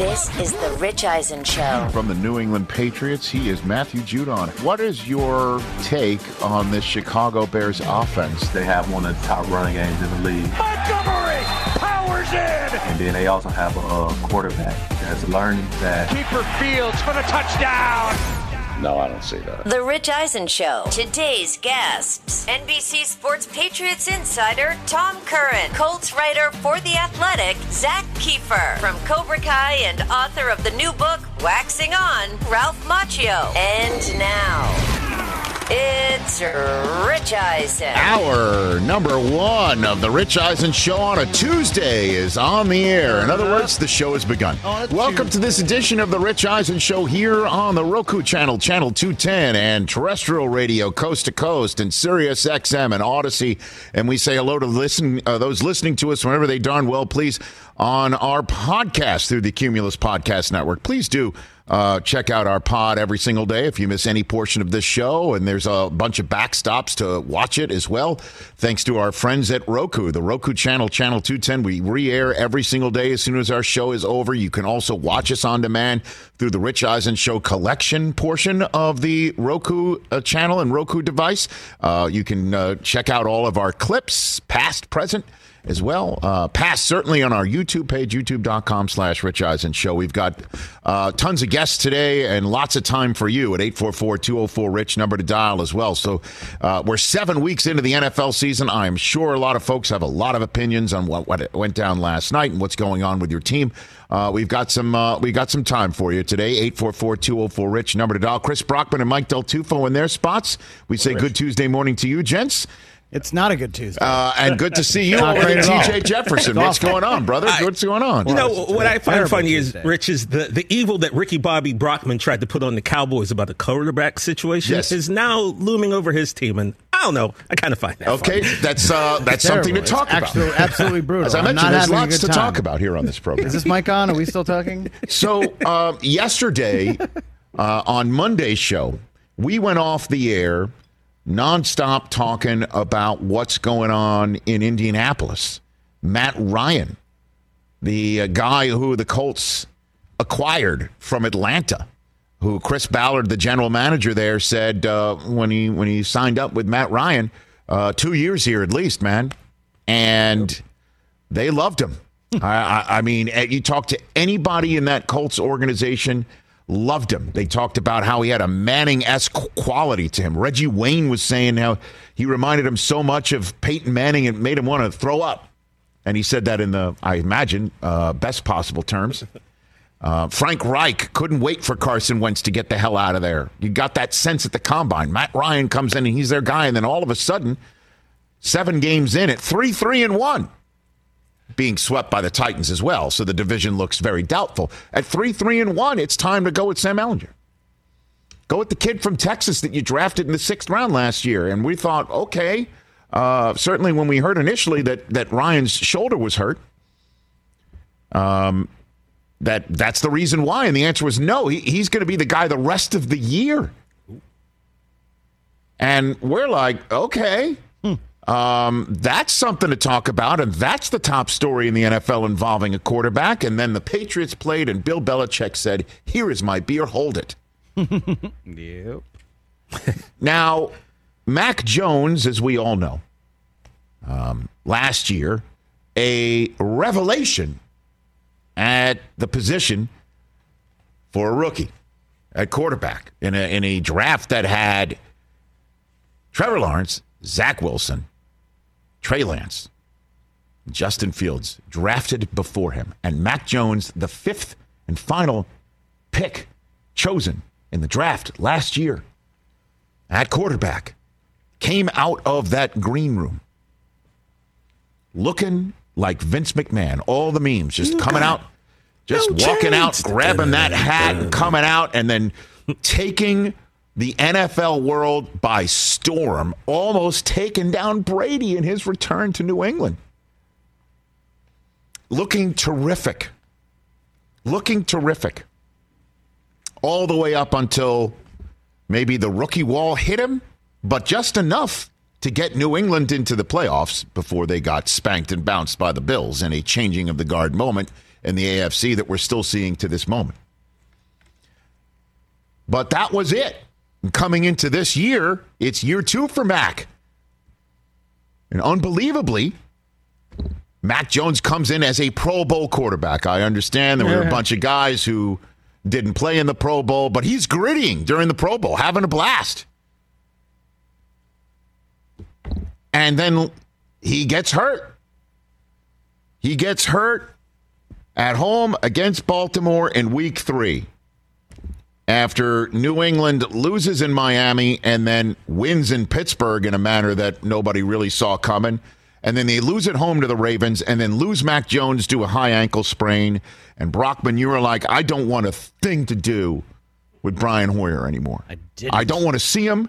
This is the Rich Eisen Show. From the New England Patriots, he is Matthew Judon. What is your take on this Chicago Bears offense? They have one of the top running games in the league. Montgomery powers in. And then they also have a, a quarterback that's learned that. Keeper Fields for the touchdown. No, I don't see that. The Rich Eisen Show. Today's guests NBC Sports Patriots insider Tom Curran, Colts writer for The Athletic, Zak Keefer, from Cobra Kai and author of the new book, Waxing On, Ralph Macchio. And now. It's Rich Eisen. Hour number one of the Rich Eisen Show on a Tuesday is on the air. In other words, the show has begun. Welcome to this edition of the Rich Eisen Show here on the Roku channel, channel 210, and terrestrial radio coast to coast, and Sirius XM and Audacy. And we say hello to listen uh, those listening to us whenever they darn well please on our podcast through the Cumulus Podcast Network. Please do uh, check out our pod every single day if you miss any portion of this show. And there's a bunch of backstops to watch it as well. Thanks to our friends at Roku, the Roku channel, Channel 210. We re air every single day as soon as our show is over. You can also watch us on demand through the Rich Eisen Show collection portion of the Roku uh, channel and Roku device. Uh, you can uh, check out all of our clips, past, present as well. Uh, past certainly on our YouTube page, youtube.com slash Rich Eisen Show. We've got uh, tons of guests today and lots of time for you at 844-204-RICH, number to dial as well. So uh, we're seven weeks into the NFL season. I'm sure a lot of folks have a lot of opinions on what, what went down last night and what's going on with your team. Uh, we've got some uh, we got some time for you today. 844-204-RICH, number to dial. Chris Brockman and Mike Del Tufo in their spots. We say good Tuesday morning to you, gents. It's not a good Tuesday. Uh, and good to see you, Not great at. TJ Jefferson. What's going on, brother? What's going on? You know Well, what I find terrible funny is, Rich, is the, the evil that Ricky Bobby Brockman tried to put on the Cowboys about the quarterback situation Yes. is now looming over his team, and I don't know. I kind of find that Okay, funny. that's uh, that's something to talk It's about. absolute- absolutely brutal. As I mentioned, there's lots good to talk about here on this program. Is this mic on? Are we still talking? So uh, yesterday uh, on Monday's show, we went off the air nonstop talking about what's going on in Indianapolis. Matt Ryan, the uh, guy who the Colts acquired from Atlanta, who Chris Ballard, the general manager there, said uh, when he when he signed up with Matt Ryan, uh, two years here at least, man, and they loved him. I, I, I mean, eh, you talk to anybody in that Colts organization, loved him. They talked about how he had a Manning esque quality to him. Reggie Wayne was saying how he reminded him so much of Peyton Manning and made him want to throw up. And he said that in the, I imagine, uh, best possible terms. Uh, Frank Reich couldn't wait for Carson Wentz to get the hell out of there. You got that sense at the combine. Matt Ryan comes in and he's their guy, and then all of a sudden, seven games in at three, three, and one, being swept by the Titans as well. So the division looks very doubtful. At three, three, and one, it's time to go with Sam Ehlinger. Go with the kid from Texas that you drafted in the sixth round last year. And we thought, okay, uh, certainly when we heard initially that that Ryan's shoulder was hurt, um, that that's the reason why. And the answer was no. He, he's going to be the guy the rest of the year. And we're like, okay, um, that's something to talk about. And that's the top story in the NFL involving a quarterback. And then the Patriots played, and Bill Belichick said, Here is my beer, hold it. Yep. Now, Mac Jones, as we all know, um, last year, a revelation at the position for a rookie at quarterback in a, in a draft that had Trevor Lawrence, Zach Wilson, Trey Lance, Justin Fields drafted before him, and Mac Jones, the fifth and final pick chosen in the draft last year at quarterback, came out of that green room looking like Vince McMahon. All the memes just coming out, just no walking out, grabbing that hat, and coming out, and then taking the NFL world by storm, almost taking down Brady in his return to New England. Looking terrific. Looking terrific. All the way up until maybe the rookie wall hit him, but just enough to get New England into the playoffs before they got spanked and bounced by the Bills in a changing of the guard moment in the AFC that we're still seeing to this moment. But that was it. And coming into this year, it's year two for Mac. And unbelievably, Mac Jones comes in as a Pro Bowl quarterback. I understand there were a bunch of guys who didn't play in the Pro Bowl, but he's grittying during the Pro Bowl, having a blast. And then he gets hurt. He gets hurt at home against Baltimore in week three after New England loses in Miami and then wins in Pittsburgh in a manner that nobody really saw coming. And then they lose at home to the Ravens and then lose Mac Jones to a high ankle sprain. And Brockman, you were like, I don't want a thing to do with Brian Hoyer anymore. I didn't. I don't want to see him.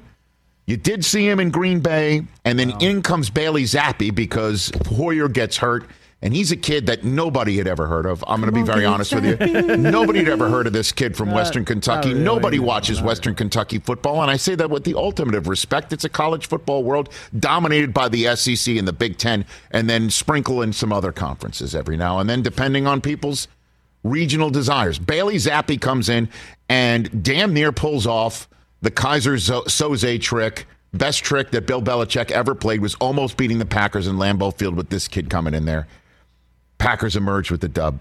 You did see him in Green Bay, and then in comes Bailey Zappe because Hoyer gets hurt, and he's a kid that nobody had ever heard of. I'm going to be very honest with you. Nobody had ever heard of this kid from Western Kentucky. really, Nobody no, watches Western Kentucky football, and I say that with the ultimate of respect. It's a college football world dominated by the SEC and the Big Ten, and then sprinkle in some other conferences every now and then, depending on people's regional desires. Bailey Zappe comes in and damn near pulls off the Keyser Soze trick. Best trick that Bill Belichick ever played was almost beating the Packers in Lambeau Field with this kid coming in there. Packers emerge with the dub.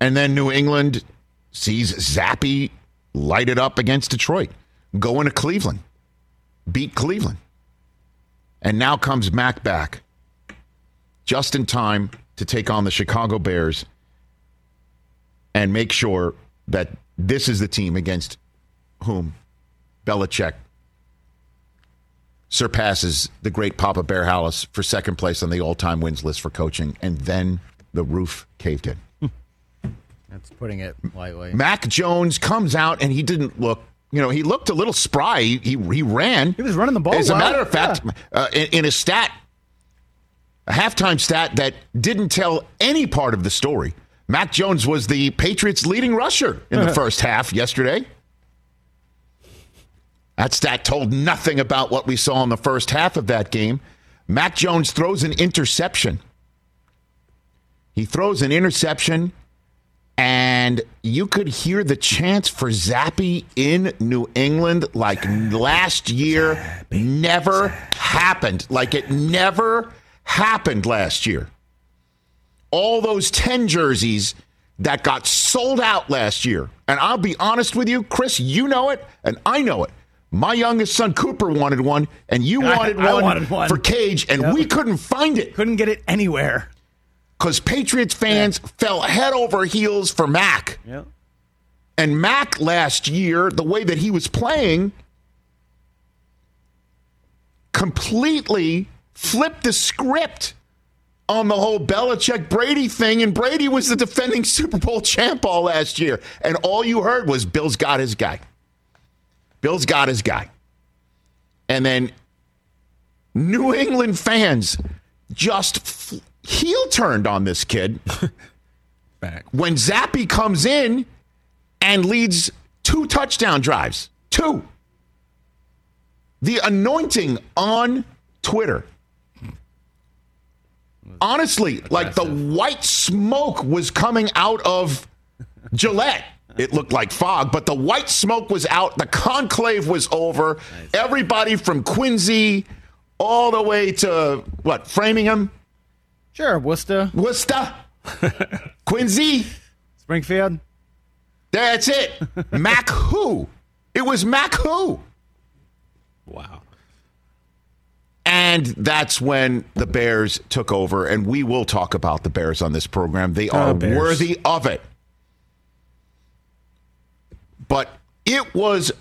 And then New England sees Zappe light it up against Detroit, go into Cleveland, beat Cleveland. And now comes Mac back just in time to take on the Chicago Bears and make sure that this is the team against whom Belichick surpasses the great Papa Bear Halas for second place on the all-time wins list for coaching, and then the roof caved in. That's putting it lightly. Mac Jones comes out and he didn't look. You know, he looked a little spry. He he, he ran. He was running the ball As a matter of fact, yeah. uh, in, in a stat, a halftime stat that didn't tell any part of the story. Mac Jones was the Patriots' leading rusher in the first half yesterday. That stat told nothing about what we saw in the first half of that game. Mac Jones throws an interception. He throws an interception, and you could hear the chants for Zappe in New England like last year never happened. Like it never happened last year. All those 10 jerseys that got sold out last year. And I'll be honest with you, Chris, you know it, and I know it. My youngest son Cooper wanted one, and you wanted, I one wanted one. for Cage, and Yep. we couldn't find it Couldn't get it anywhere. because Patriots fans fell head over heels for Mac. Yep. And Mac last year, the way that he was playing, completely flipped the script on the whole Belichick Brady thing. And Brady was the defending Super Bowl champ all last year. And all you heard was Bill's got his guy. Bill's got his guy. And then New England fans just heel turned on this kid Back. when Zappe comes in and leads two touchdown drives. Two. The anointing on Twitter. Honestly, like the white smoke was coming out of Gillette. It looked like fog, but the white smoke was out. The conclave was over. Everybody from Quincy all the way to what, Framingham? Sure, Worcester, Worcester, Quincy. Springfield. That's it. Mac who? It was Mac who? Wow. And that's when the Bears took over, and we will talk about the Bears on this program. They oh, are Bears. worthy of it. But it was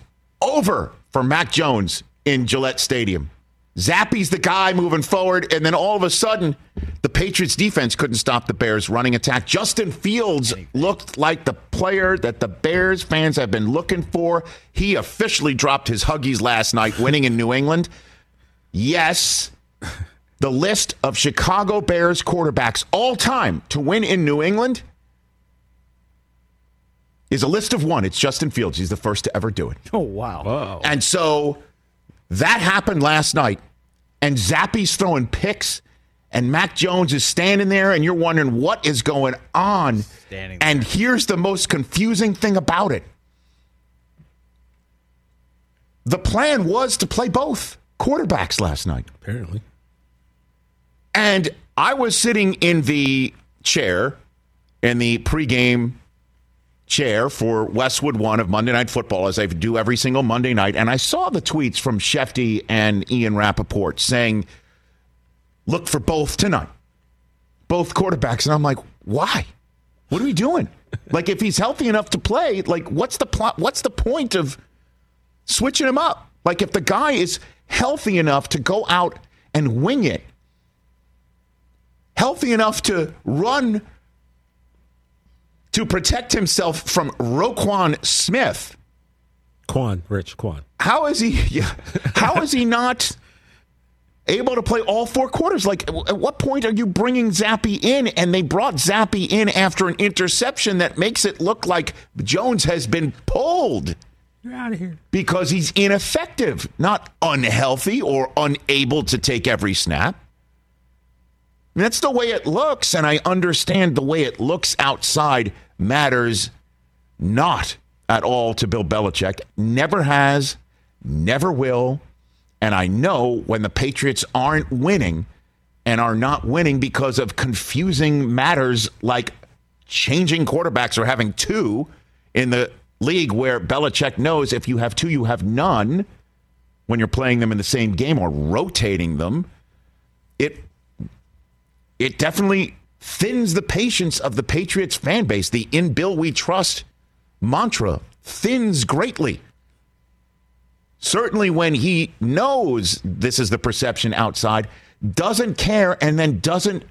over for Mac Jones in Gillette Stadium. Zappe's the guy moving forward, and then all of a sudden, the Patriots defense couldn't stop the Bears' running attack. Justin Fields looked like the player that the Bears fans have been looking for. He officially dropped his Huggies last night, winning in New England. Yes, the list of Chicago Bears quarterbacks all time to win in New England is a list of one. It's Justin Fields. He's the first to ever do it. Oh wow. And so that happened last night, and Zappe's throwing picks, and Mac Jones is standing there, and you're wondering what is going on. Standing And here's the most confusing thing about it the plan was to play both quarterbacks last night. Apparently. And I was sitting in the chair, in the pregame chair for Westwood One of Monday Night Football, as I do every single Monday night, and I saw the tweets from Schefty and Ian Rapoport saying, look for both tonight, both quarterbacks. And I'm like, why? What are we doing? like, if he's healthy enough to play, like, what's the plot? What's the point of switching him up? Like, if the guy is healthy enough to go out and wing it, healthy enough to run to protect himself from Roquan Smith. Quan, Rich, Quan. How is he? How is he not able to play all four quarters? Like, at what point are you bringing Zappe in? And they brought Zappe in after an interception that makes it look like Jones has been pulled You're out of here. because he's ineffective, not unhealthy or unable to take every snap. That's the way it looks, and I understand the way it looks outside matters not at all to Bill Belichick. Never has, never will. And I know when the Patriots aren't winning and are not winning because of confusing matters like changing quarterbacks or having two in the league where Belichick knows if you have two, you have none when you're playing them in the same game or rotating them. It it definitely thins the patience of the Patriots fan base. The in Bill we trust mantra thins greatly. Certainly when he knows this is the perception outside, doesn't care, and then doesn't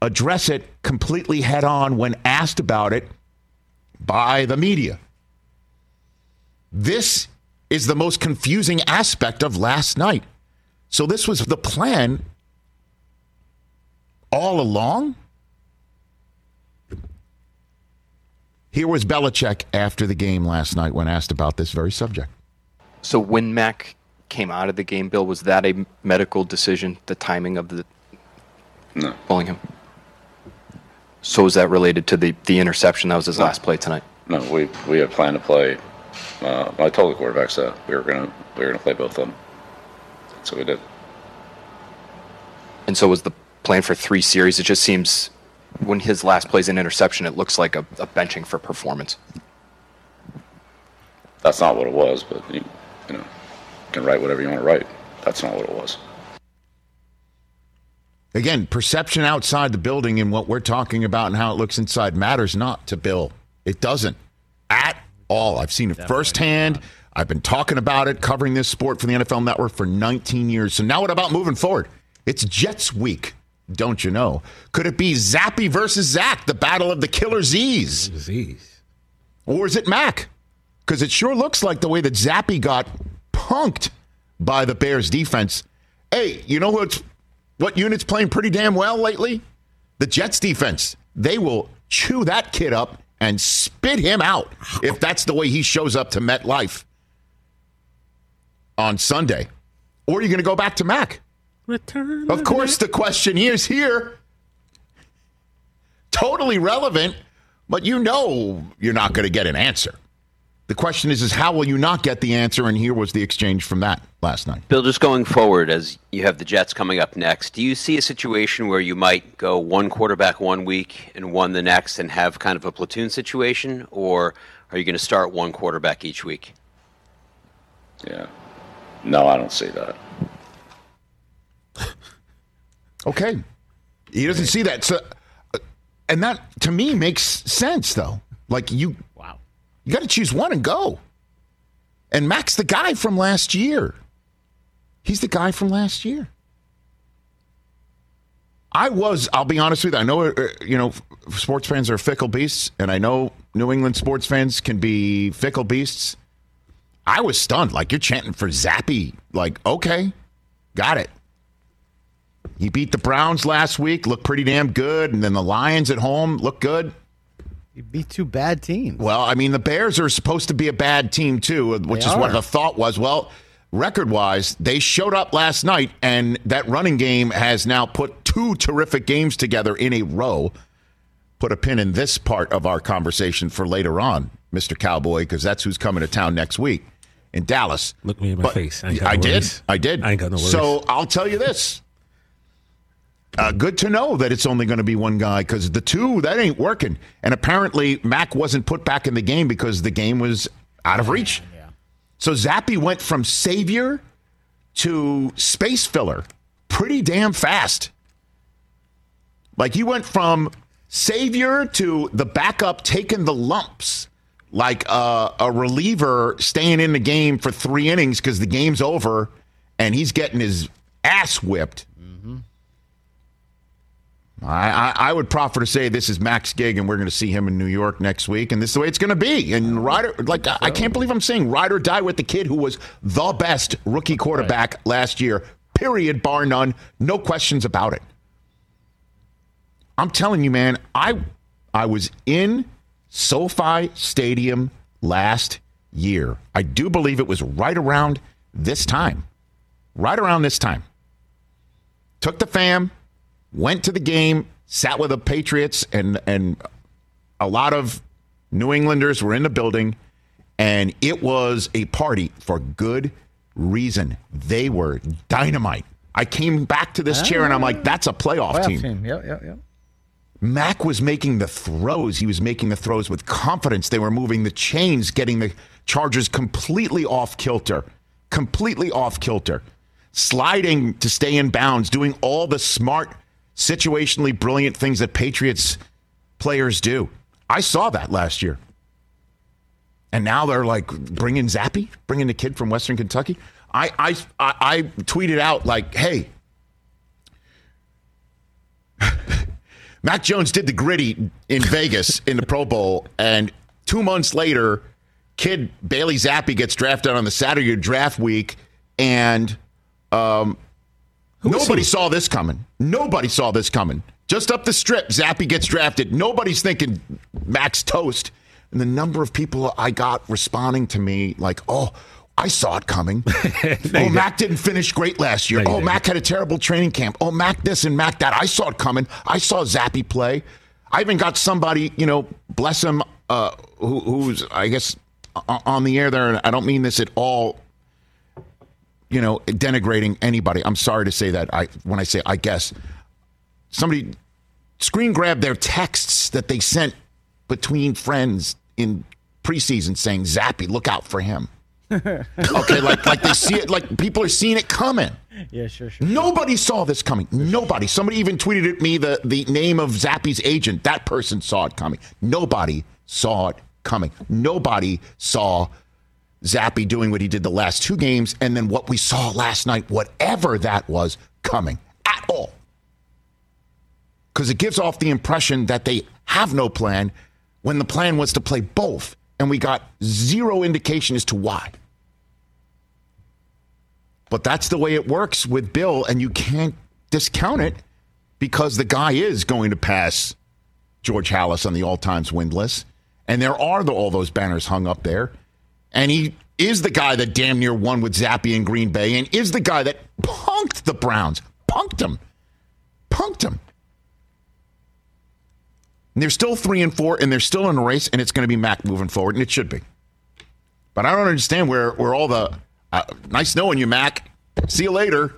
address it completely head on when asked about it by the media. This is the most confusing aspect of last night. So, this was the plan all along? Here was Belichick after the game last night when asked about this very subject. So when Mac came out of the game, Bill, was that a medical decision? The timing of the No. pulling him. So is that related to the the interception that was his last play tonight? No, we we had planned to play. Uh, I told the quarterbacks that we were gonna we were gonna play both of them. So we did. And so was the plan for three series? It just seems when his last play's an interception, it looks like a, a benching for performance. That's not what it was, but you, you know, you can write whatever you want to write. That's not what it was. Again, perception outside the building and what we're talking about and how it looks inside matters not to Bill. It doesn't at all. I've seen it firsthand. I've been talking about it, covering this sport for the NFL Network for 19 years. So now what about moving forward? It's Jets week, don't you know? Could it be Zappe versus Zach, the battle of the killer Z's? Disease. Or is it Mac? Because it sure looks like the way that Zappe got punked by the Bears defense. Hey, you know what's what unit's playing pretty damn well lately? The Jets defense. They will chew that kid up and spit him out if that's the way he shows up to MetLife on Sunday. Or are you going to go back to Mac? Return. Of course, the question is here. Totally relevant, but you know you're not going to get an answer. The question is, is how will you not get the answer? And here was the exchange from that last night. Bill, just going forward, as you have the Jets coming up next, do you see a situation where you might go one quarterback one week and one the next and have kind of a platoon situation? Or are you going to start one quarterback each week? Yeah. No, I don't see that. Okay. He doesn't see that. So, uh, and that to me makes sense, though. Like you, wow, you got to choose one and go. And Mac's the guy from last year. He's the guy from last year. I was, I'll be honest with you, I know, uh, you know, sports fans are fickle beasts, and I know New England sports fans can be fickle beasts. I was stunned. Like, you're chanting for Zappe. Like, okay, got it. He beat the Browns last week, looked pretty damn good, and then the Lions at home look good. He beat two bad teams. Well, I mean, the Bears are supposed to be a bad team too, which They is what the thought was. Well, record wise, they showed up last night, and that running game has now put two terrific games together in a row. Put a pin in this part of our conversation for later on, Mr. Cowboy, because that's who's coming to town next week in Dallas. Look me in my But face. I, ain't I did. I did. I ain't got no worries. So I'll tell you this. Uh, good to know that it's only going to be one guy because the two that ain't working. And apparently, Mac wasn't put back in the game because the game was out of reach. So Zappe went from savior to space filler pretty damn fast. Like he went from savior to the backup taking the lumps, like uh, a reliever staying in the game for three innings because the game's over and he's getting his ass whipped. I, I, would proffer to say this is Mac's gig, and we're going to see him in New York next week, and this is the way it's going to be. And Ryder, like I, I can't believe I'm saying ride or die with the kid who was the best rookie quarterback last year. Period, bar none, no questions about it. I'm telling you, man, I I was in SoFi Stadium last year. I do believe it was right around this time. Right around this time. Took the fam, went to the game, sat with the Patriots, and and a lot of New Englanders were in the building, and it was a party for good reason. They were dynamite. I came back to this chair and I'm like, that's a playoff, Playoff team. team. Yep, yep, yep. Mac was making the throws. He was making the throws with confidence. They were moving the chains, getting the Chargers completely off kilter, completely off kilter, sliding to stay in bounds, doing all the smart, situationally brilliant things that Patriots players do. I saw that last year. And now they're like bringing Zappe, bringing the kid from Western Kentucky. I, I, I, I tweeted out like, hey, Mac Jones did the griddy in Vegas in the Pro Bowl, and two months later, kid Bailey Zappe gets drafted on the Saturday draft week, and um, nobody saw this coming. Nobody saw this coming. Just up the strip, Zappe gets drafted. Nobody's thinking Mac's toast. And the number of people I got responding to me like, oh, I saw it coming. oh, Mac didn't finish great last year. Oh. Mac had a terrible training camp. Oh, Mac this and Mac that. I saw it coming. I saw Zappe play. I even got somebody, you know, bless him, uh, who, who's, I guess, on the air there. And I don't mean this at all, you know, denigrating anybody. I'm sorry to say that. I When I say I guess, somebody screen grabbed their texts that they sent between friends in preseason saying, Zappe, look out for him. okay, like like they see it, like people are seeing it coming. Yeah, sure, sure. Nobody saw this coming. Nobody. Somebody even tweeted at me the, the name of Zappe's agent. That person saw it coming. Nobody saw it coming. Nobody saw Zappe doing what he did the last two games and then what we saw last night, whatever that was, coming at all. Because it gives off the impression that they have no plan when the plan was to play both. And we got zero indication as to why. But that's the way it works with Bill, and you can't discount it because the guy is going to pass George Halas on the all times win list. And there are the, all those banners hung up there. And he is the guy that damn near won with Zappe in Green Bay and is the guy that punked the Browns. Punked them. Punked them. And they're still three and four, and they're still in a race, and it's going to be Mac moving forward, and it should be. But I don't understand where where all the uh, nice knowing you, Mac. See you later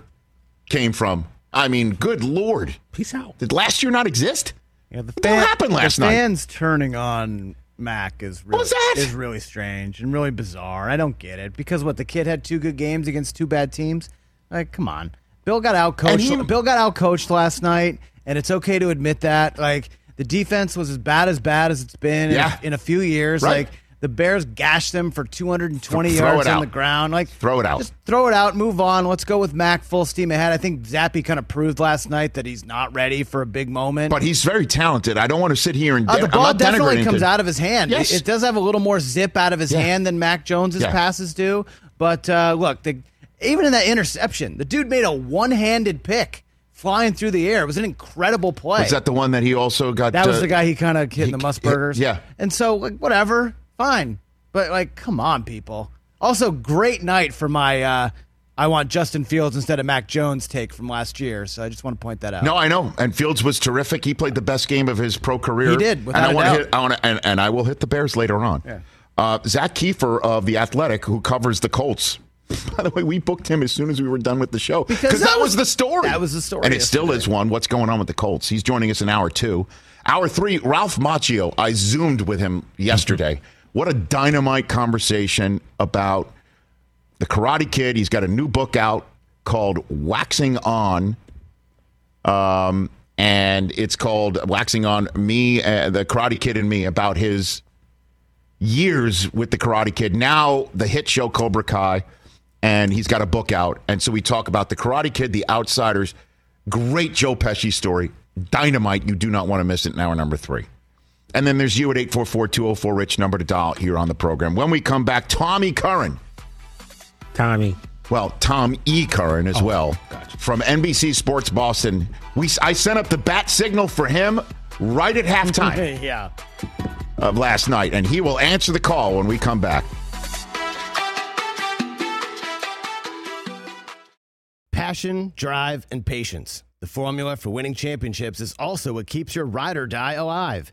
came from. I mean, good lord. Peace out. Did last year not exist? Yeah, the What happened last the night? fans turning on Mac is really, is really strange and really bizarre. I don't get it because what the kid had two good games against two bad teams. Like, come on, Bill got out coached. he- Bill got out coached last night, and it's okay to admit that. Like the defense was as bad as bad as it's been in- in, a few years. Right. Like the Bears gashed them for 220 Throw yards on out. the ground. Like Throw it out. Just throw it out. Move on. Let's go with Mac full steam ahead. I think Zappe kind of proved last night that he's not ready for a big moment. But he's very talented. I don't want to sit here and Uh, de- the I'm ball definitely comes it. out of his hand. Yes. It, it does have a little more zip out of his Yeah. hand than Mac Jones's Yeah. passes do. But uh, look, the, even in that interception, the dude made a one-handed pick flying through the air. It was an incredible play. Was that the one that he also got? That was uh, the guy he kind of hit in the he- Musburgers. yeah. And so, like, whatever, fine. But like, come on, people. Also, great night for my. Uh, I want Justin Fields instead of Mac Jones take from last year. So I just want to point that out. No, I know. And Fields was terrific. He played the best game of his pro career. He did, and I want to hit. I want to, and, and I will hit the Bears later on. Yeah. Uh, Zak Keefer of the Athletic, who covers the Colts. By the way, we booked him as soon as we were done with the show Because that, that was was- the story. that was the story and it still is one. What's going on with the Colts? He's joining us in hour two. Hour three, Ralph Macchio. I zoomed with him yesterday. what a dynamite conversation about the Karate Kid. He's got a new book out called Waxing On. Um, and it's called Waxing on Me, uh, the Karate Kid and Me, about his years with the Karate Kid. Now the hit show Cobra Kai, and he's got a book out. And so we talk about the Karate Kid, The Outsiders. Great Joe Pesci story. Dynamite. You do not want to miss it in hour number three. And then there's you at 844 204 Rich, number to dial here on the program. When we come back, Tommy Curran. Tommy. Well, Tom E. Curran as oh, well from NBC Sports Boston. We I sent up the bat signal for him right at halftime yeah. of last night, and he will answer the call when we come back. Passion, drive, and patience. The formula for winning championships is also what keeps your ride or die alive.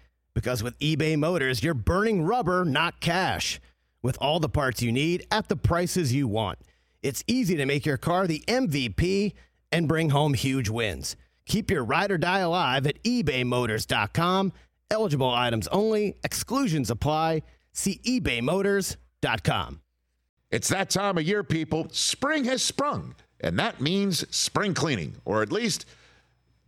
Because with eBay Motors, you're burning rubber, not cash. With all the parts you need at the prices you want, it's easy to make your car the MVP and bring home huge wins. Keep your ride or die alive at ebaymotors.com. Eligible items only, exclusions apply. See ebaymotors.com. It's that time of year, people. Spring has sprung, and that means spring cleaning, or at least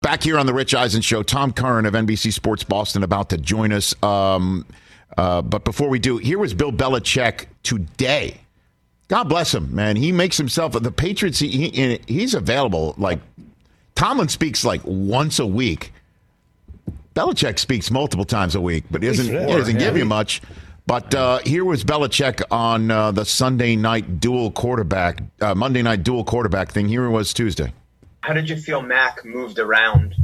Back here on the Rich Eisen Show, Tom Curran of NBC Sports Boston about to join us. Um, uh, but before we do, here was Bill Belichick today. God bless him, man. He makes himself the Patriots. He, he he's available. Like Tomlin speaks like once a week. Belichick speaks multiple times a week, but doesn't doesn't yeah. give you much. But uh, here was Belichick on uh, the Sunday night dual quarterback, uh, Monday night dual quarterback thing. Here was Tuesday. How did you feel Mac moved around?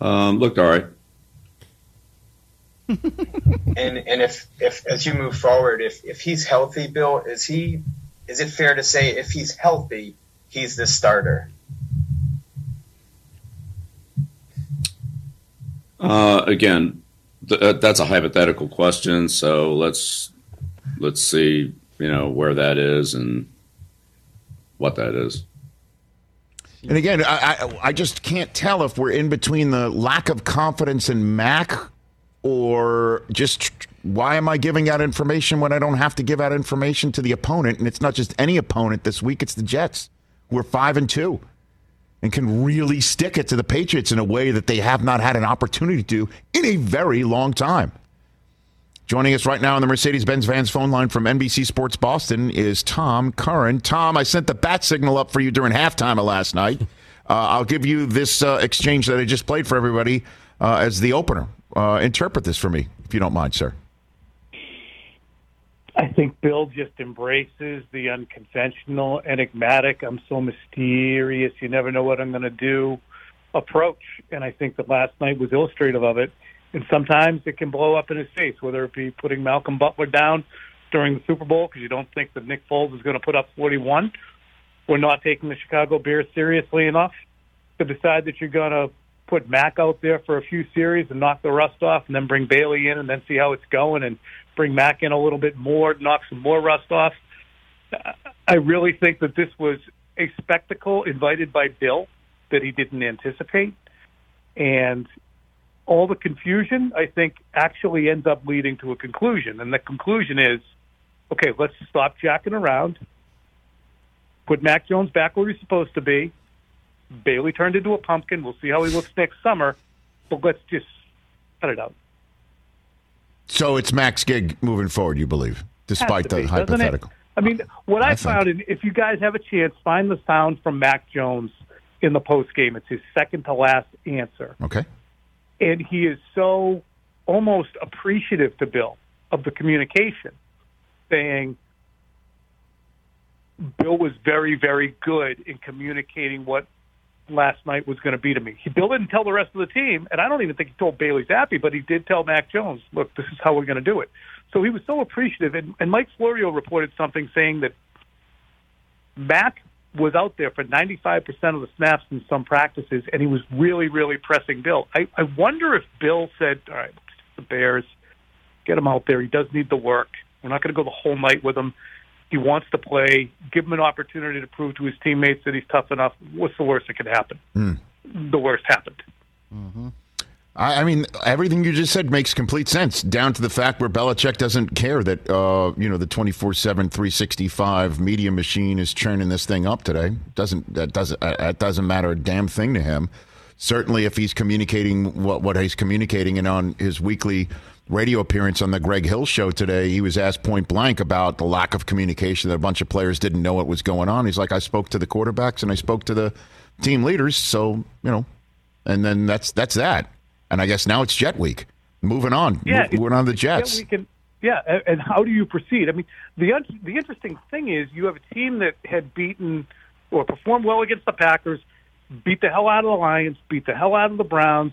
Um, looked all right. and and if if as you move forward, if if he's healthy, Bill, is he? Is it fair to say if he's healthy, he's the starter? Uh, again, th- uh, that's a hypothetical question. So let's let's see, you know, where that is and what that is. And again, I, I, I just can't tell if we're in between the lack of confidence in Mac or just why am I giving out information when I don't have to give out information to the opponent? And it's not just any opponent this week; it's the Jets, who are five and two, and can really stick it to the Patriots in a way that they have not had an opportunity to in a very long time. Joining us right now on the Mercedes Benz Vans phone line from NBC Sports Boston is Tom Curran. Tom, I sent the bat signal up for you during halftime of last night. Uh, I'll give you this uh, exchange that I just played for everybody uh, as the opener. Uh, interpret this for me, if you don't mind, sir. I think Bill just embraces the unconventional, enigmatic, I'm so mysterious, you never know what I'm going to do approach. And I think that last night was illustrative of it. And sometimes it can blow up in his face, whether it be putting Malcolm Butler down during the Super Bowl because you don't think that Nick Foles is going to put up 41, or not taking the Chicago Bears seriously enough to decide that you're going to put Mac out there for a few series and knock the rust off, and then bring Bailey in and then see how it's going, and bring Mac in a little bit more, knock some more rust off. I really think that this was a spectacle invited by Bill that he didn't anticipate. And all the confusion, I think, actually ends up leading to a conclusion. And the conclusion is okay, let's stop jacking around, put Mac Jones back where he's supposed to be. Bailey turned into a pumpkin. We'll see how he looks next summer, but let's just cut it out. So it's Mac's gig moving forward, you believe, despite the be, hypothetical. I mean, what I, I found, and if you guys have a chance, find the sound from Mac Jones in the post game. It's his second to last answer. Okay. And he is so almost appreciative to Bill of the communication, saying, Bill was very, very good in communicating what last night was going to be to me. He Bill didn't tell the rest of the team, and I don't even think he told Bailey Zappe, but he did tell Mac Jones, "Look, this is how we're going to do it." So he was so appreciative, and, and Mike Florio reported something saying that Mac was out there for 95% of the snaps in some practices, and he was really, really pressing Bill. I, I wonder if Bill said, "All right, the Bears, get him out there. He does need the work. We're not going to go the whole night with him." He wants to play. Give him an opportunity to prove to his teammates that he's tough enough. What's the worst that could happen? Mm. The worst happened. Mm-hmm. I, mean, everything you just said makes complete sense, down to the fact where Belichick doesn't care that uh, you know the twenty four seven, three sixty five media machine is churning this thing up today. Doesn't that doesn't that doesn't matter a damn thing to him. Certainly, if he's communicating what what he's communicating and on his weekly radio appearance on the Greg Hill show today, he was asked point blank about the lack of communication that a bunch of players didn't know what was going on. He's like, I spoke to the quarterbacks and I spoke to the team leaders, so you know, and then that's that's that. And I guess now it's Jet Week. Moving on, yeah, moving on the Jets. Yeah, can, yeah, and how do you proceed? I mean, the the interesting thing is you have a team that had beaten or performed well against the Packers, beat the hell out of the Lions, beat the hell out of the Browns,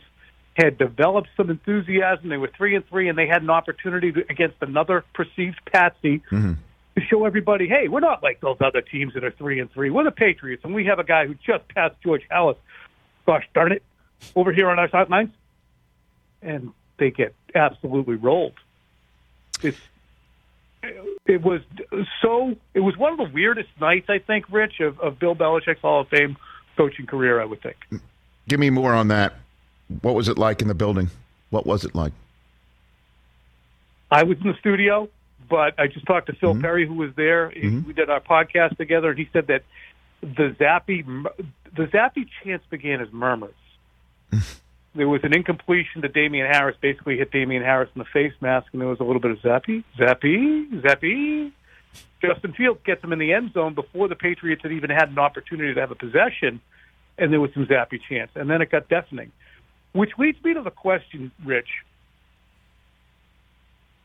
had developed some enthusiasm. They were three and three, and they had an opportunity to, against another perceived patsy mm-hmm. to show everybody, hey, we're not like those other teams that are three and three. We're the Patriots, and we have a guy who just passed George Halas. Gosh darn it, over here on our sidelines, and they get absolutely rolled. It's it was so it was one of the weirdest nights I think, Rich, of, of Bill Belichick's Hall of Fame coaching career. I would think. Give me more on that. What was it like in the building? What was it like? I was in the studio, but I just talked to Phil mm-hmm. Perry, who was there. Mm-hmm. We did our podcast together, and he said that the Zappe the Zappe chants began as murmurs. there was an incompletion to Damien Harris, basically hit Damien Harris in the face mask, and there was a little bit of Zappe, Zappe, Zappe. Justin Fields gets him in the end zone before the Patriots had even had an opportunity to have a possession, and there was some Zappe chants, and then it got deafening. Which leads me to the question, Rich.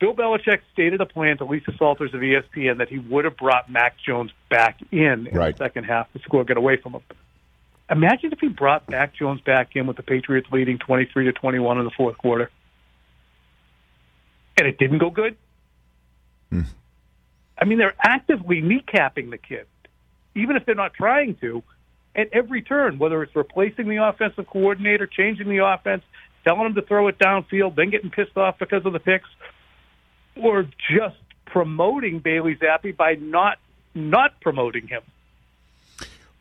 Bill Belichick stated a plan to Lisa Salters of ESPN that he would have brought Mac Jones back in in right. the second half to score get away from him. Imagine if he brought Mac Jones back in with the Patriots leading 23 to 21 in the fourth quarter. and it didn't go good. Hmm. I mean, they're actively kneecapping the kid, even if they're not trying to, at every turn, whether it's replacing the offensive coordinator, changing the offense, telling him to throw it downfield, then getting pissed off because of the picks, or just promoting Bailey Zappe by not not promoting him.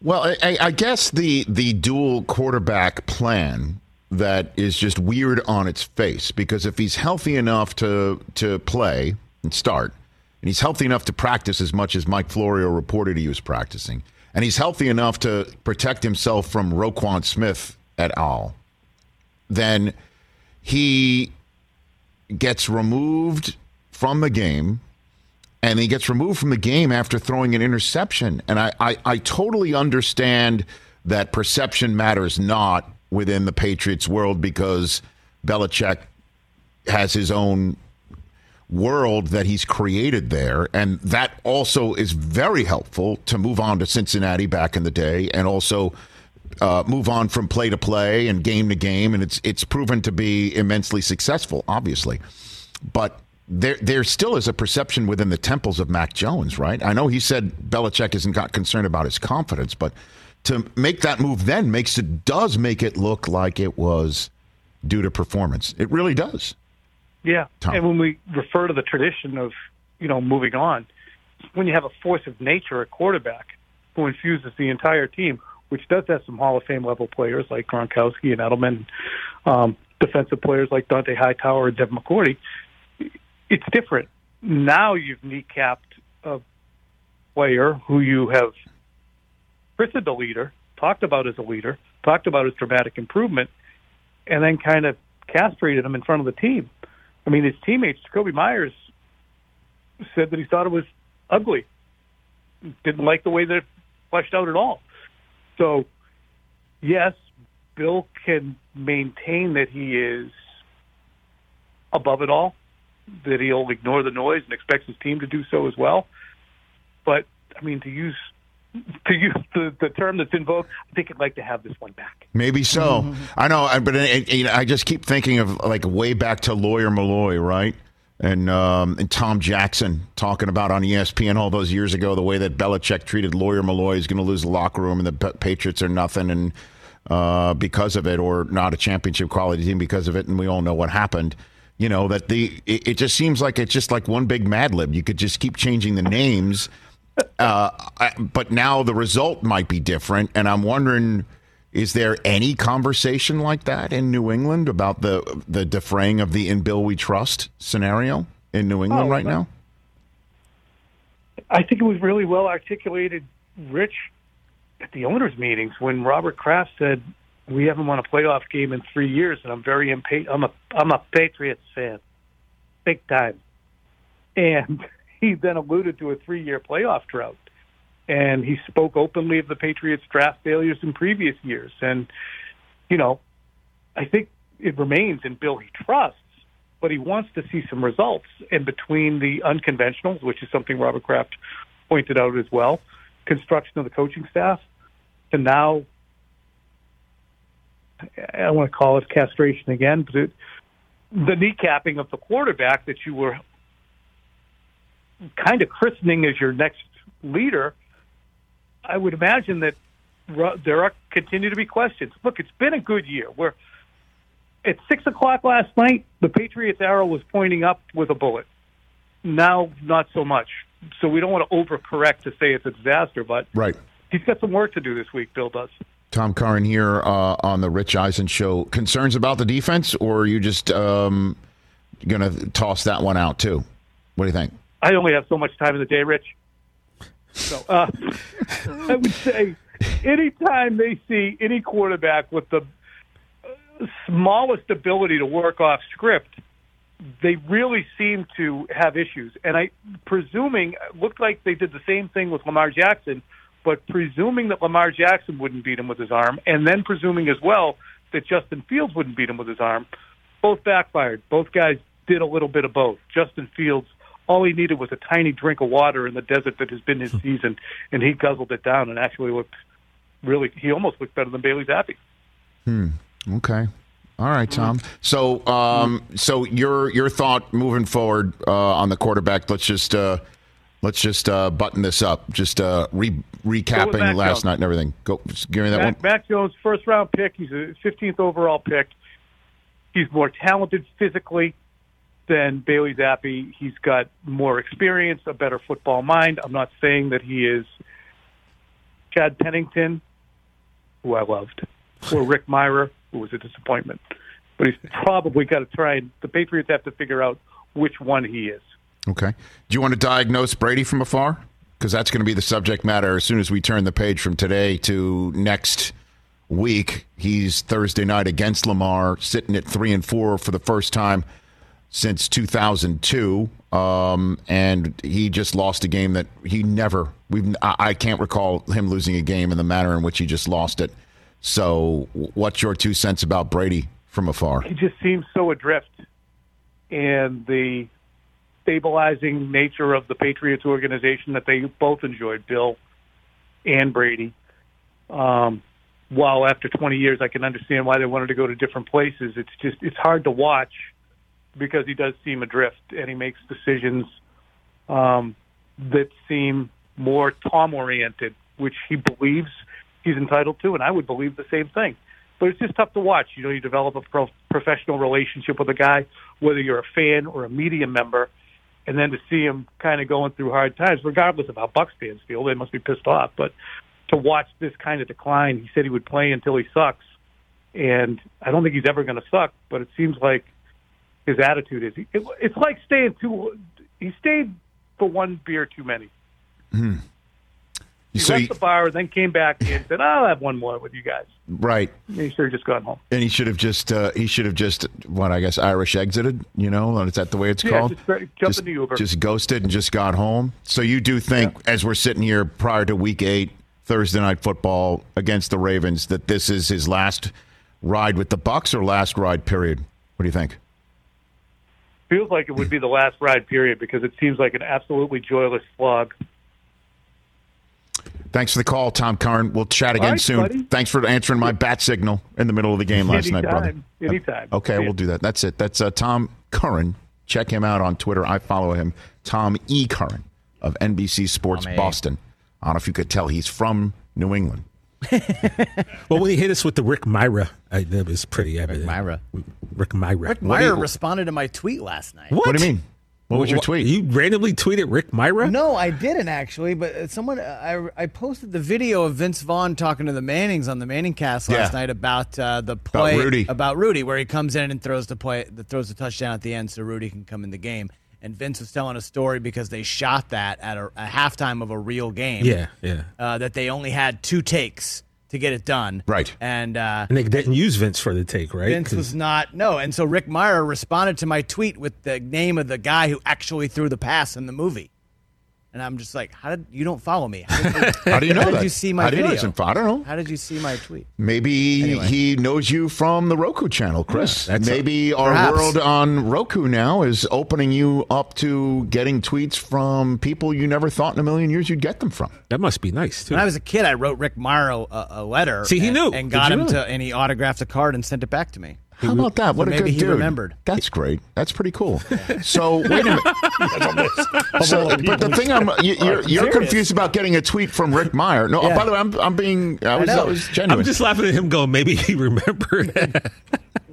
Well, I, I guess the the dual quarterback plan that is just weird on its face because if he's healthy enough to to play and start, and he's healthy enough to practice as much as Mike Florio reported he was practicing, and he's healthy enough to protect himself from Roquan Smith et al., then he gets removed from the game and he gets removed from the game after throwing an interception. And I, I, I, totally understand that perception matters not within the Patriots world because Belichick has his own world that he's created there. And that also is very helpful to move on to Cincinnati back in the day and also uh, move on from play to play and game to game. And it's, it's proven to be immensely successful, obviously. But there there still is a perception within the temples of Mac Jones, right? I know he said Belichick isn't got concerned about his confidence, but to make that move then makes it does make it look like it was due to performance. It really does. Yeah, Tom. and when we refer to the tradition of you know moving on, when you have a force of nature a quarterback who infuses the entire team, which does have some Hall of Fame level players like Gronkowski and Edelman, um, defensive players like Dont'a Hightower and Devin McCourty it's different. Now you've kneecapped a player who you have christened a leader, talked about as a leader, talked about his dramatic improvement, and then kind of castrated him in front of the team. I mean, his teammates, Jakobi Meyers, said that he thought it was ugly, didn't like the way that it fleshed out at all. So, yes, Bill can maintain that he is above it all, that he'll ignore the noise and expects his team to do so as well. But I mean, to use to use the, the term that's invoked, I think I'd like to have this one back. Maybe so. Mm-hmm. I know, but it, you know, I just keep thinking of like way back to Lawyer Milloy, right? And, um, and Tom Jackson talking about on ESPN all those years ago the way that Belichick treated Lawyer Milloy is going to lose the locker room and the Patriots are nothing and uh, because of it, or not a championship quality team because of it, and we all know what happened you know that the it, it, just seems like it's just like one big mad lib. You could just keep changing the names uh, but now the result might be different. And i'm wondering is there any conversation like that in new england about the the defraying of the in bill we trust scenario in new england oh, right now? I think it was really well articulated rich at the owners meetings when robert kraft said we haven't won a playoff game in three years, and I'm very impatient. I'm a I'm a Patriots fan, big time. And he then alluded to a three year playoff drought, and he spoke openly of the Patriots' draft failures in previous years. And you know, I think it remains in Bill he trusts, but he wants to see some results. And between the unconventionals, which is something Robert Kraft pointed out as well, construction of the coaching staff, to now I don't want to call it castration again, but it, the kneecapping of the quarterback that you were kind of christening as your next leader, I would imagine that there are continue to be questions. Look, it's been a good year. Where at six o'clock last night, the Patriots' arrow was pointing up with a bullet. Now, not so much. So we don't want to overcorrect to say it's a disaster, but right. he's got some work to do this week. Bill does. Tom Curran here uh, on the Rich Eisen show. Concerns about the defense, or are you just um, going to toss that one out too? What do you think? I only have so much time in the day, Rich. So uh, I would say anytime they see any quarterback with the smallest ability to work off script, they really seem to have issues. And I, presuming, looked like they did the same thing with Lamar Jackson but presuming that Lamar Jackson wouldn't beat him with his arm, and then presuming as well that Justin Fields wouldn't beat him with his arm, both backfired. Both guys did a little bit of both. Justin Fields, all he needed was a tiny drink of water in the desert that has been his season, and he guzzled it down and actually looked really, he almost looked better than Bailey Zappe. Hmm. Okay. All right, Tom. So, um, so your your thought moving forward uh, on the quarterback. Let's just uh, let's just uh, button this up. Just uh, re- recapping last Jones. night and everything. Go, give me that Mac, one. Mac Jones, first round pick. He's a 15th overall pick. He's more talented physically than Bailey Zappe. He's got more experience, a better football mind. I'm not saying that he is Chad Pennington, who I loved, or Rick Mirer, who was a disappointment. But he's probably got to try and the Patriots have to figure out which one he is. Okay. Do you want to diagnose Brady from afar? Because that's going to be the subject matter as soon as we turn the page from today to next week. He's Thursday night against Lamar, sitting at three and four for the first time since 2002. Um, and he just lost a game that he never. We've. I, I can't recall him losing a game in the manner in which he just lost it. So, what's your two cents about Brady from afar? he just seems so adrift and the stabilizing nature of the Patriots organization that they both enjoyed, Bill and Brady. Um, while after 20 years, I can understand why they wanted to go to different places. It's just it's hard to watch because he does seem adrift and he makes decisions um, that seem more Tom oriented, which he believes he's entitled to, and I would believe the same thing. But it's just tough to watch. You know, you develop a pro- professional relationship with a guy, whether you're a fan or a media member, and then to see him kind of going through hard times, regardless of how Bucks fans feel, they must be pissed off. But to watch this kind of decline, he said he would play until he sucks, and I don't think he's ever going to suck. But it seems like his attitude is. It, it's like staying too. He stayed for one beer too many. Hmm. He So left you- the bar, then came back and said, "I'll have one more with you guys." Right. And he should have just gone home. And he should have just uh, he should have just what I guess Irish exited. You know, is that the way it's Yeah, called? just straight- jump in the Uber. Just ghosted and just got home. So you do think, as we're sitting here prior to Week Eight, Thursday night football against the Ravens, that this is his last ride with the Bucks or last ride period? What do you think? Feels like it would be the last ride period because it seems like an absolutely joyless slog. Thanks for the call, Tom Curran. We'll chat again All right, soon. buddy. Thanks for answering my bat signal in the middle of the game last night, brother. Anytime. Anytime. Okay, Yeah. we'll do that. That's it. That's uh, Tom Curran. Check him out on Twitter. I follow him. Tom E. Curran of NBC Sports Tommy. Boston. I don't know if you could tell he's from New England. Well, when he hit us with the Rick Mirer, I, that was pretty evident. Rick Mirer. Rick Mirer. Rick Mirer responded to my tweet last night. What? What do you mean? What was your tweet? You randomly tweeted Rick Mirer? No, I didn't actually, but uh, someone I, I posted the video of Vince Vaughn talking to the Mannings on the Manning cast last Yeah. night about uh, the play Rudy. about Rudy, where he comes in and throws the play, the, throws the touchdown at the end, so Rudy can come in the game. And Vince was telling a story because they shot that at a, a halftime of a real game. Yeah, yeah. Uh, that they only had two takes to get it done. Right. And uh, And they didn't use Vince for the take, right? Vince was not no, and so Rick Mirer responded to my tweet with the name of the guy who actually threw the pass in the movie, and I'm just like, how did you don't follow me? How did, How do you know how that? did you see my How do you know video? I don't know. How did you see my tweet? Maybe Anyway. he knows you from the Roku channel, Chris. Yeah, that's Maybe our Perhaps. world on Roku now is opening you up to getting tweets from people you never thought in a million years you'd get them from. that must be nice too. When I was a kid, I wrote Rick Mirer a, a letter. See, he and, knew. and got you him really? to, and he autographed a card and sent it back to me. How about that? What So a maybe good he dude. remembered. That's great. That's pretty cool. So wait a minute. So, but the thing I'm you, you're, you're confused about getting a tweet from Rick Mirer. No, Yeah. by the way, I'm I'm being I was, know. I was genuine. I'm just laughing at him going, maybe he remembered.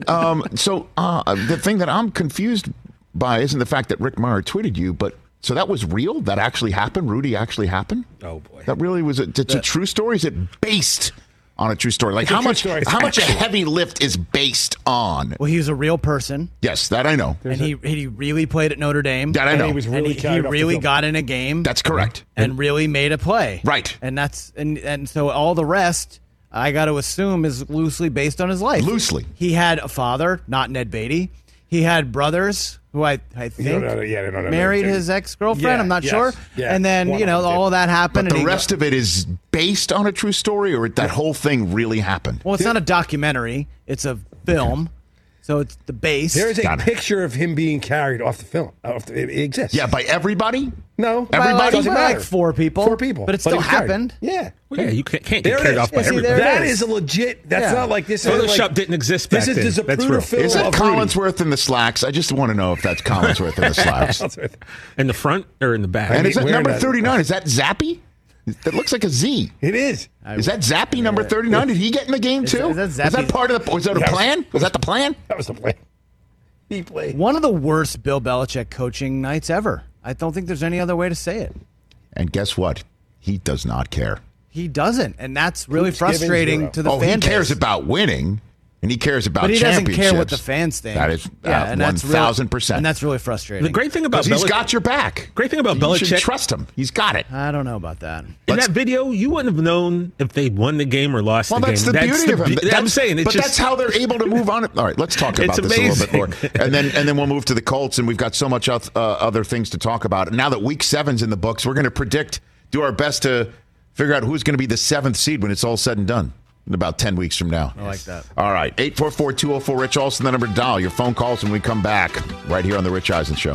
Um, so uh, the thing that I'm confused by isn't the fact that Rick Mirer tweeted you, but so that was real. That actually happened. Rudy actually happened. oh boy. That really was a, it's a true story. Is it based on a true story? Like a how much story. How much a heavy lift is based on? Well, he was a real person, Yes, that I know. and he he really played at Notre Dame. That I And know. he was and really he, he carried off the really got in a game. That's correct. and really made a play. Right. And that's and and so all the rest I got to assume is loosely based on his life. Loosely. He had a father, not Ned Beatty. He had brothers who I I think don't know- yeah, don't married his ex girlfriend. Yeah, I'm not yes, sure. yeah, and then you know all of that happened. But and the he rest of it is based on a true story, or that whole thing really happened. well, it's not a documentary. It's a film. So it's the base. There is a Got it. picture of him being carried off the film. Uh, off the, it, it exists. Yeah, by everybody? No, By Everybody? like, doesn't by like matter. four people. Four people. But it still he was carried. happened. Yeah. Well, yeah, you can't, can't get it carried is. off by Yeah, see, everybody. there it That is. is a legit. That's Yeah. not like this. isn't Photoshop like, didn't exist This back is then. the That's Zapruder real. film Is that of Rudy. Collinsworth in the slacks? I just want to know if that's Collinsworth in the slacks. In the front or in the back? And is that wearing number that- 39? Is that Zappe? That looks like a Z. It is. Is that Zappe number 39? Did he get in the game Is too? that- is that that part of the was that a That plan? Was that the plan? That was the plan. He played. One of the worst Bill Belichick coaching nights ever. I don't think there's any other way to say it. And guess what? He does not care. He doesn't, and that's really Keeps frustrating to the oh, fan he cares base. about winning, and he cares about but he doesn't care what the fans think. That is yeah, uh, and one that's really- thousand percent. and that's really frustrating. The great thing about because he's Belichick, got your back. great thing about You should Belichick, trust him. He's got it. I don't know about that. in Let's- that video, you wouldn't have known if they won the game or lost the game. Well, the that's game. the beauty of him. be- I'm saying, it's but just, that's how they're able to move on. All right, let's talk about It's this a little bit more, and then and then we'll move to the Colts, and we've got so much oth- uh, other things to talk about. Now that Week Seven's in the books, we're going to predict, do our best to figure out who's going to be the seventh seed when it's all said and done. In about 10 weeks from now. I like that. All right. 844 204 Rich Olson, the number to dial. Your phone calls when we come back right here on The Rich Eisen Show.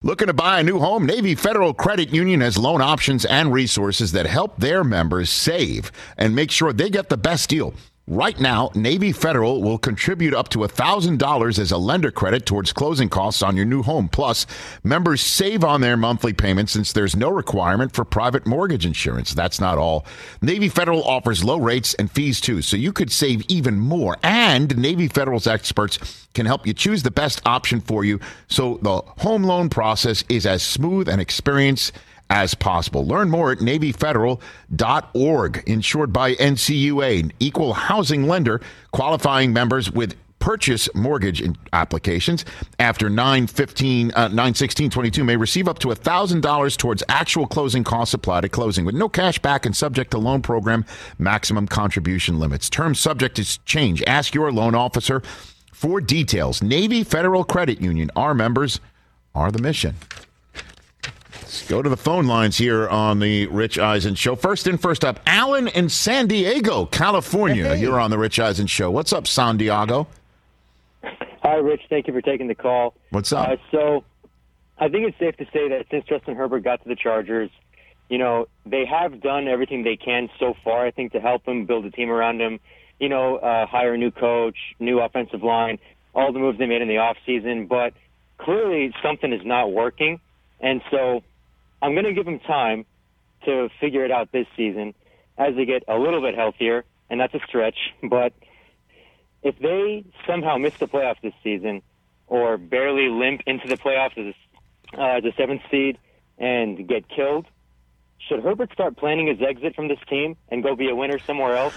Looking to buy a new home? Navy Federal Credit Union has loan options and resources that help their members save and make sure they get the best deal. Right now, Navy Federal will contribute up to $1,000 as a lender credit towards closing costs on your new home. Plus, members save on their monthly payments since there's no requirement for private mortgage insurance. That's not all. Navy Federal offers low rates and fees too, so you could save even more. And Navy Federal's experts can help you choose the best option for you so the home loan process is as smooth and experienced as possible. Learn more at NavyFederal.org. Insured by NCUA, an equal housing lender, qualifying members with purchase mortgage applications after 915 uh, 91622 may receive up to $1000 towards actual closing costs applied at closing with no cash back and subject to loan program maximum contribution limits. Terms subject to change. Ask your loan officer for details. Navy federal credit union. Our members are the mission Let's go to the phone lines here on the Rich Eisen Show. First in, first up, Alan in San Diego, California. You're on the Rich Eisen Show. What's up, San Diego? Hi, Rich. Thank you for taking the call. What's up? Uh, so, I think it's safe to say that since Justin Herbert got to the Chargers, you know, they have done everything they can so far, I think, to help him build a team around him. You know, uh, hire a new coach, new offensive line, all the moves they made in the offseason. But clearly, something is not working. And so, I'm going to give him time to figure it out this season as they get a little bit healthier. and that's a stretch. But if they somehow miss the playoffs this season, or barely limp into the playoffs as a, uh, as a seventh seed and get killed, should Herbert start planning his exit from this team and go be a winner somewhere else?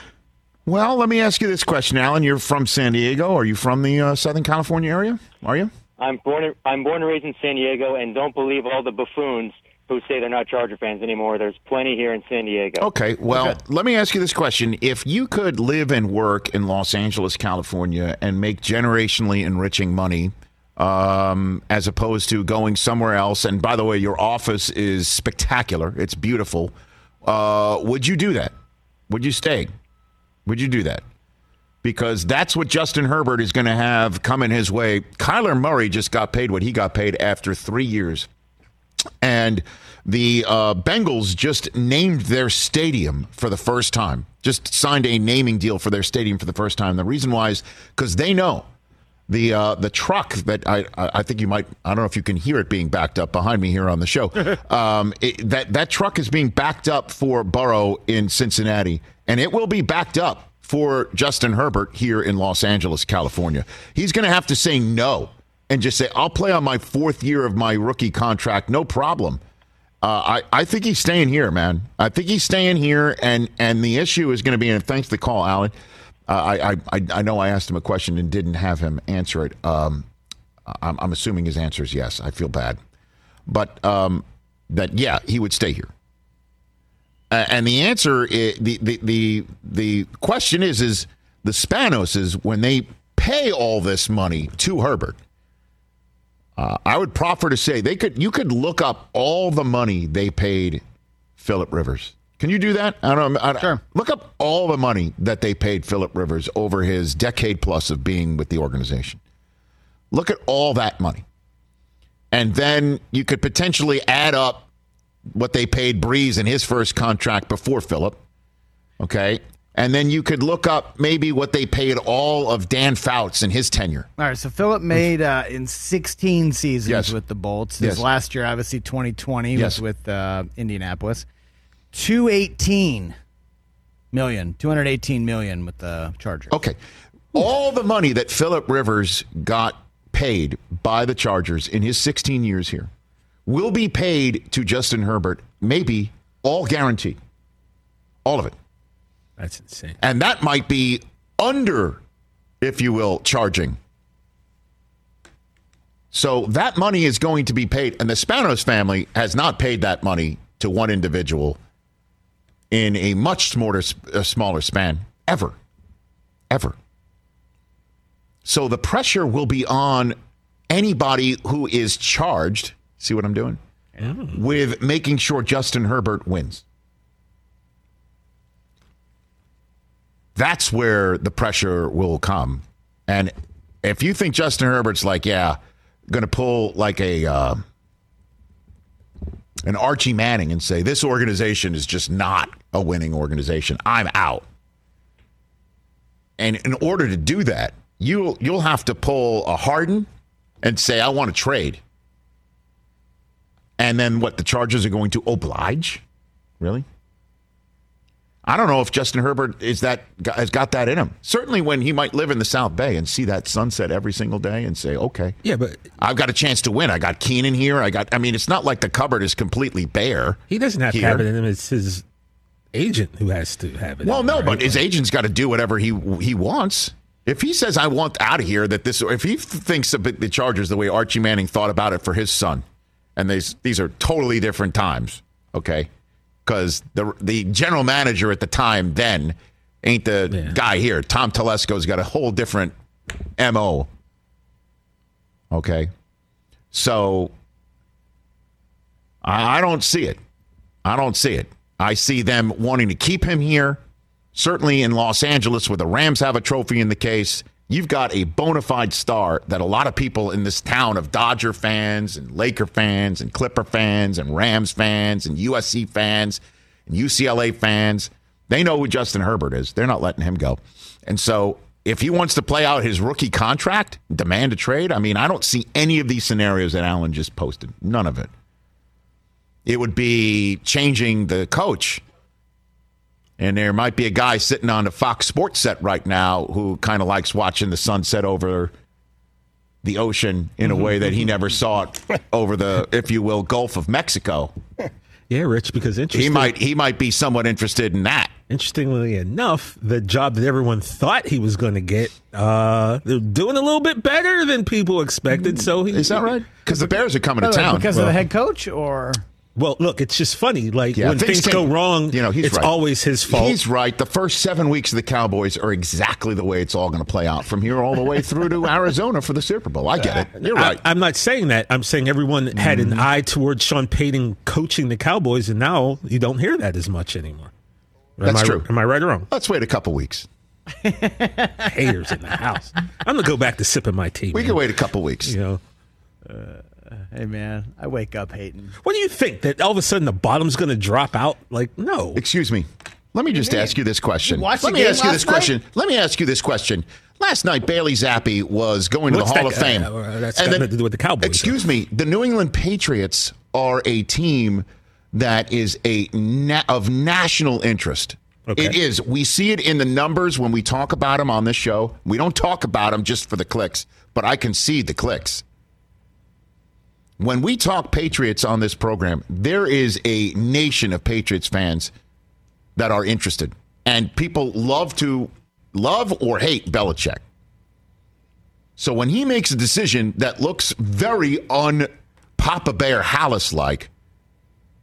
Well, let me ask you this question, Alan. You're from San Diego. Are you from the uh, Southern California area? Are you? I'm born. I'm born and raised in San Diego, and don't believe all the buffoons who say they're not Charger fans anymore. There's plenty here in San Diego. Okay, well, let me ask you this question. If you could live and work in Los Angeles, California, and make generationally enriching money, um, as opposed to going somewhere else, and by the way, your office is spectacular, it's beautiful, uh, would you do that? Would you stay? Would you do that? Because that's what Justin Herbert is going to have coming his way. Kyler Murray just got paid what he got paid after three years. And the uh, Bengals just named their stadium for the first time, just signed a naming deal for their stadium for the first time. The reason why is because they know the uh, the truck that I I think you might I don't know if you can hear it being backed up behind me here on the show. um, it, that that truck is being backed up for Burrow in Cincinnati, and it will be backed up for Justin Herbert here in Los Angeles, California. He's going to have to say no and just say I'll play on my fourth year of my rookie contract, no problem. Uh, I, I think he's staying here, man. I think he's staying here, and, and the issue is going to be, and thanks for the call, Alan. Uh, I, I I know I asked him a question and didn't have him answer it. Um, I'm, I'm assuming his answer is yes. I feel bad, but um, that yeah, he would stay here. And the answer, is, the, the the the question is, is the Spanos is when they pay all this money to Herbert. Uh, I would proffer to say they could. You could look up all the money they paid Philip Rivers. Can you do that? I don't. I, sure. Look up all the money that they paid Philip Rivers over his decade plus of being with the organization. Look at all that money, and then you could potentially add up what they paid Brees in his first contract before Philip. Okay, and then you could look up maybe what they paid all of Dan Fouts in his tenure. All right, so Philip made uh, in 16 seasons Yes. with the Bolts. His Yes. last year, obviously 2020, Yes. was with uh, Indianapolis. 218 million, 218 million with the Chargers. Okay. All the money that Philip Rivers got paid by the Chargers in his 16 years here will be paid to Justin Herbert, maybe all guaranteed. All of it. That's insane. And that might be under, if you will, charging. So that money is going to be paid. And the Spanos family has not paid that money to one individual in a much smaller, a smaller span ever. Ever. So the pressure will be on anybody who is charged. See what I'm doing? With making sure Justin Herbert wins. That's where the pressure will come. And if you think Justin Herbert's like, yeah, going to pull like a uh, an Archie Manning and say this organization is just not a winning organization, I'm out. And in order to do that, you you'll have to pull a Harden and say I want to trade. And then what? The Chargers are going to oblige? Really? I don't know if Justin Herbert is that has got that in him. Certainly, when he might live in the South Bay and see that sunset every single day and say, "Okay, yeah, but I've got a chance to win. I got Keenan here. I got. I mean, it's not like the cupboard is completely bare. He doesn't have here. to have it in him. It's his agent who has to have it. Well, no, him, but right? his agent's got to do whatever he he wants. If he says I want out of here, that this, if he thinks of the Chargers the way Archie Manning thought about it for his son, and these these are totally different times, okay? Because the the general manager at the time then ain't the guy here. Tom Telesco's got a whole different mo. Okay, so I, I don't see it. I don't see it. I see them wanting to keep him here. Certainly in Los Angeles, where the Rams have a trophy in the case, you've got a bona fide star that a lot of people in this town of Dodger fans and Laker fans and Clipper fans and Rams fans and USC fans and UCLA fans, they know who Justin Herbert is. They're not letting him go. And so if he wants to play out his rookie contract, demand a trade, I mean, I don't see any of these scenarios that Allen just posted. None of it. It would be changing the coach And there might be a guy sitting on a Fox Sports set right now who kind of likes watching the sunset over the ocean in a mm-hmm. way that he never mm-hmm. saw it over the, if you will, Gulf of Mexico. Yeah, Rich, because He might he might be somewhat interested in that. interestingly enough, the job that everyone thought he was going to get, uh, they're doing a little bit better than people expected. Mm. So he, Is that right? Because the Bears are coming to By the way, town. because of the head coach, or Well, look, it's just funny. Like Yeah, when things, can- go wrong, you know, he's it's right. always his fault. He's right. The first seven weeks of the Cowboys are exactly the way it's all going to play out from here all the way through to Arizona for the Super Bowl. I get it. You're right. I, am not saying that. I'm saying everyone had an mm-hmm. eye towards Sean Payton coaching the Cowboys, and now you don't hear that as much anymore. Am That's I, true. Am I right or wrong? Let's wait a couple weeks. Haters in the house. I'm gonna go back to sipping my tea. We man. can wait a couple weeks. You know, uh, hey man, I wake up hating. what do you think that all of a sudden the bottom's gonna drop out? Like, no. Excuse me. Let me just ask you this question. You Let me ask you last this night? question. Let me ask you this question. Last night, Bailey Zappe was going to the Hall that- of Fame. uh, that's And got then- to do with the Cowboys, Excuse me. The New England Patriots are a team that is a na- of national interest. Okay. It is. We see it in the numbers when we talk about them on this show. We don't talk about them just for the clicks, but I can see the clicks. When we talk Patriots on this program, there is a nation of Patriots fans that are interested. And people love to love or hate Belichick. So when he makes a decision that looks very un Papa Bear Halas like,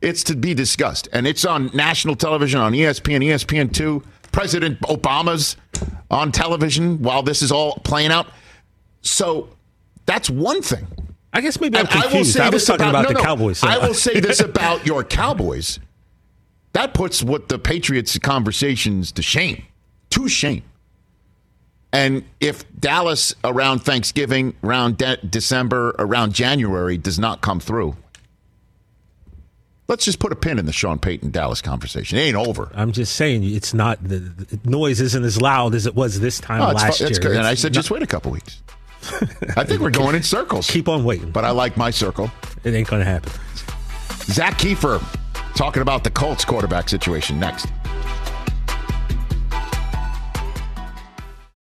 it's to be discussed. And it's on national television on ESPN, ESPN2. President Obama's on television while this is all playing out. So that's one thing. I guess maybe I'm And I will confused. say I, was this talking about, no, the no. Cowboys. so- I will say this about your Cowboys. That puts what the Patriots conversations to shame. To shame. And if Dallas around Thanksgiving, around de- December, around January does not come through, let's just put a pin in the Sean Payton Dallas conversation. It ain't over. I'm just saying it's not the, the noise isn't as loud as it was this time it's last fu- year. it's. And I said, not- just wait a couple weeks. I think we're going in circles. keep on waiting. But I like my circle. It ain't going to happen. Zak Keefer talking about the Colts quarterback situation next.